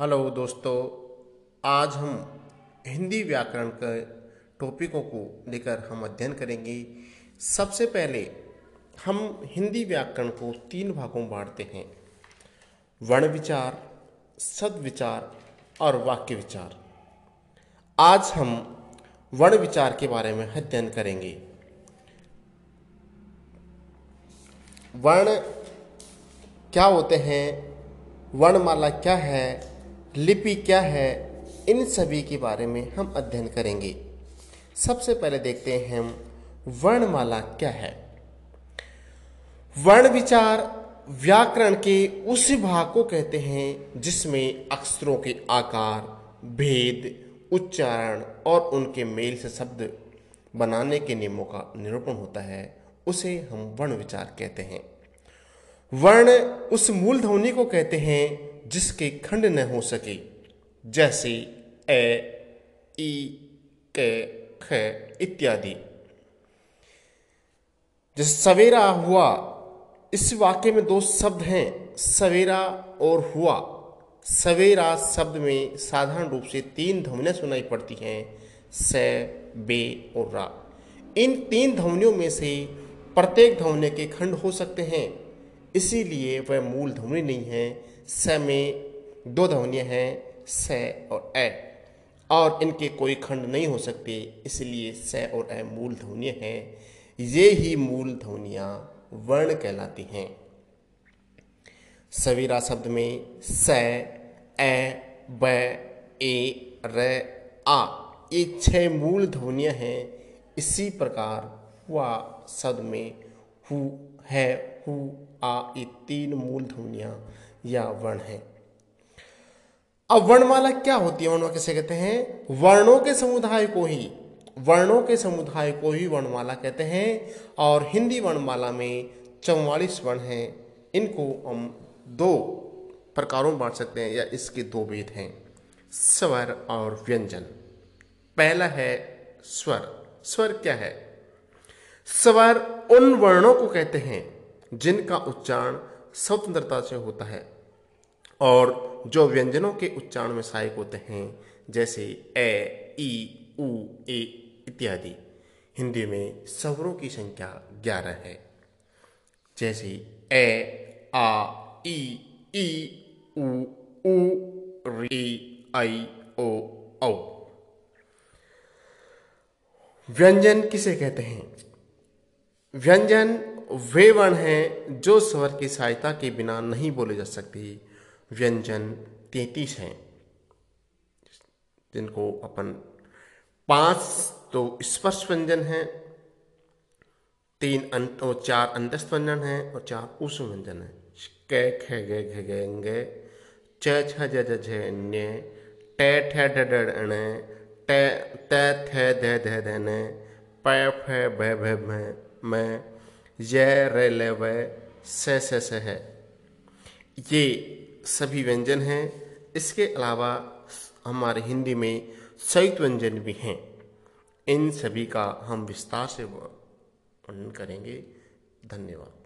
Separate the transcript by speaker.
Speaker 1: Hello दोस्तों, आज हम हिंदी व्याकरण के टॉपिकों को लेकर हम अध्ययन करेंगे। सबसे पहले हम हिंदी व्याकरण को तीन भागों में बांटते हैं। वर्ण विचार सद विचार और वाक्य विचार आज हम वर्ण विचार के बारे में अध्ययन करेंगे। वर्ण क्या होते हैं? वर्णमाला क्या है? लिपि क्या है, इन सभी के बारे में हम अध्ययन करेंगे। सबसे पहले देखते हैं हम वर्णमाला क्या है। वर्ण विचार व्याकरण के उस भाग को कहते हैं, जिसमें अक्षरों के आकार, भेद, उच्चारण और उनके मेल से शब्द बनाने के नियमों का निरूपण होता है, उसे हम वर्ण विचार कहते हैं। वर्ण उस मूल ध्वनि को कहते हैं जिसके खंड न हो सके, जैसे ए, ई, के, ख इत्यादि। जैसे सवेरा हुआ, इस वाक्य में दो शब्द हैं, सवेरा और हुआ। सवेरा शब्द में साधारण रूप से तीन ध्वनियाँ सुनाई पड़ती हैं, स, बे और रा। इन तीन ध्वनियों में से प्रत्येक ध्वनि के खंड हो सकते हैं, इसीलिए वह मूल ध्वनि नहीं है स में दो ध्वनियाँ हैं, स और ए और इनके कोई खंड नहीं हो सकते, इसलिए स और ए मूल ध्वनियाँ हैं। ये ही मूल ध्वनियाँ वर्ण कहलाती हैं। सवेरा शब्द में स ए ब, ए, र, आ, ये छह मूल ध्वनियाँ हैं। इसी प्रकार हुआ शब्द में हु, है, हु, आ, ये तीन मूल ध्वनियाँ या वर्ण है। अब वर्णमाला क्या होती है? वर्णों किसे कहते हैं? वर्णों के समुदाय को ही, वर्णों के समुदाय को ही वर्णमाला कहते हैं और हिंदी वर्णमाला में चौवालीस वर्ण हैं। इनको हम दो प्रकारों में बांट सकते हैं या इसके दो भेद हैं। स्वर और व्यंजन। पहला है स्वर। स्वर क्या है? स्वर उन वर्णों को कहते हैं जिनका उच्चारण स्वतंत्रता से होता है। और जो व्यंजनों के उच्चारण में सहायक होते हैं, जैसे ए ई, उ, ए इत्यादि। हिंदी में स्वरों की संख्या ग्यारह है। जैसे ए आ, ई ई, उ उ, री, आई, ओ, औ। व्यंजन किसे कहते हैं? व्यंजन वे वर्ण हैं जो स्वर की सहायता के बिना नहीं बोले जा सकते। व्यंजन तैतीस हैं। जिनको अपन पाँच तो स्पर्श व्यंजन हैं, तीन अंत और चार अंतस्थ व्यंजन हैं और चार उस व्यंजन हैं। क ख ग घ ग ग च छ ज ज झ न्य ट ठ ड ड ण, ट त थ ध ध ध न, प फ भ भ म, में, य र ल व, स स स है। ये सभी व्यंजन हैं। इसके अलावा हमारे हिंदी में संयुक्त व्यंजन भी हैं। इन सभी का हम विस्तार से वर्णन करेंगे। धन्यवाद।